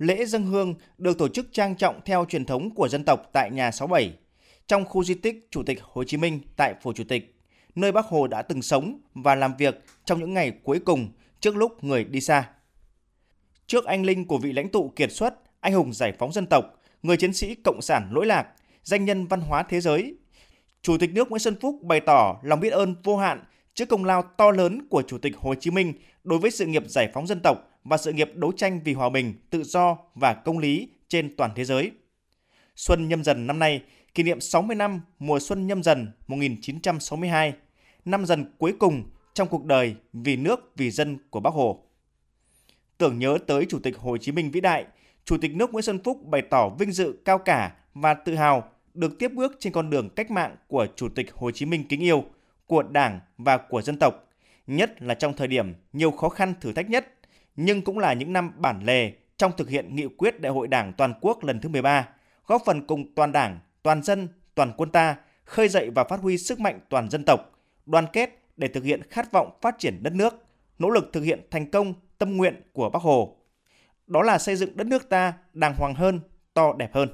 lễ dân hương được tổ chức trang trọng theo truyền thống của dân tộc tại nhà 67, trong khu di tích Chủ tịch Hồ Chí Minh tại Phủ Chủ tịch, nơi Bác Hồ đã từng sống và làm việc trong những ngày cuối cùng trước lúc người đi xa. Trước anh linh của vị lãnh tụ kiệt xuất, anh hùng giải phóng dân tộc, người chiến sĩ cộng sản lỗi lạc, danh nhân văn hóa thế giới, Chủ tịch nước Nguyễn Xuân Phúc bày tỏ lòng biết ơn vô hạn trước công lao to lớn của Chủ tịch Hồ Chí Minh đối với sự nghiệp giải phóng dân tộc và sự nghiệp đấu tranh vì hòa bình, tự do và công lý trên toàn thế giới. Xuân nhâm dần năm nay kỷ niệm 60 năm mùa xuân nhâm dần 1962, năm dần cuối cùng trong cuộc đời vì nước, vì dân của Bác Hồ. Tưởng nhớ tới Chủ tịch Hồ Chí Minh vĩ đại, Chủ tịch nước Nguyễn Xuân Phúc bày tỏ vinh dự cao cả và tự hào được tiếp bước trên con đường cách mạng của Chủ tịch Hồ Chí Minh kính yêu, của Đảng và của dân tộc, nhất là trong thời điểm nhiều khó khăn thử thách nhất, nhưng cũng là những năm bản lề trong thực hiện nghị quyết Đại hội Đảng toàn quốc lần thứ 13, góp phần cùng toàn Đảng, toàn dân, toàn quân ta khơi dậy và phát huy sức mạnh toàn dân tộc, đoàn kết để thực hiện khát vọng phát triển đất nước, nỗ lực thực hiện thành công tâm nguyện của Bác Hồ. Đó là xây dựng đất nước ta đàng hoàng hơn, to đẹp hơn.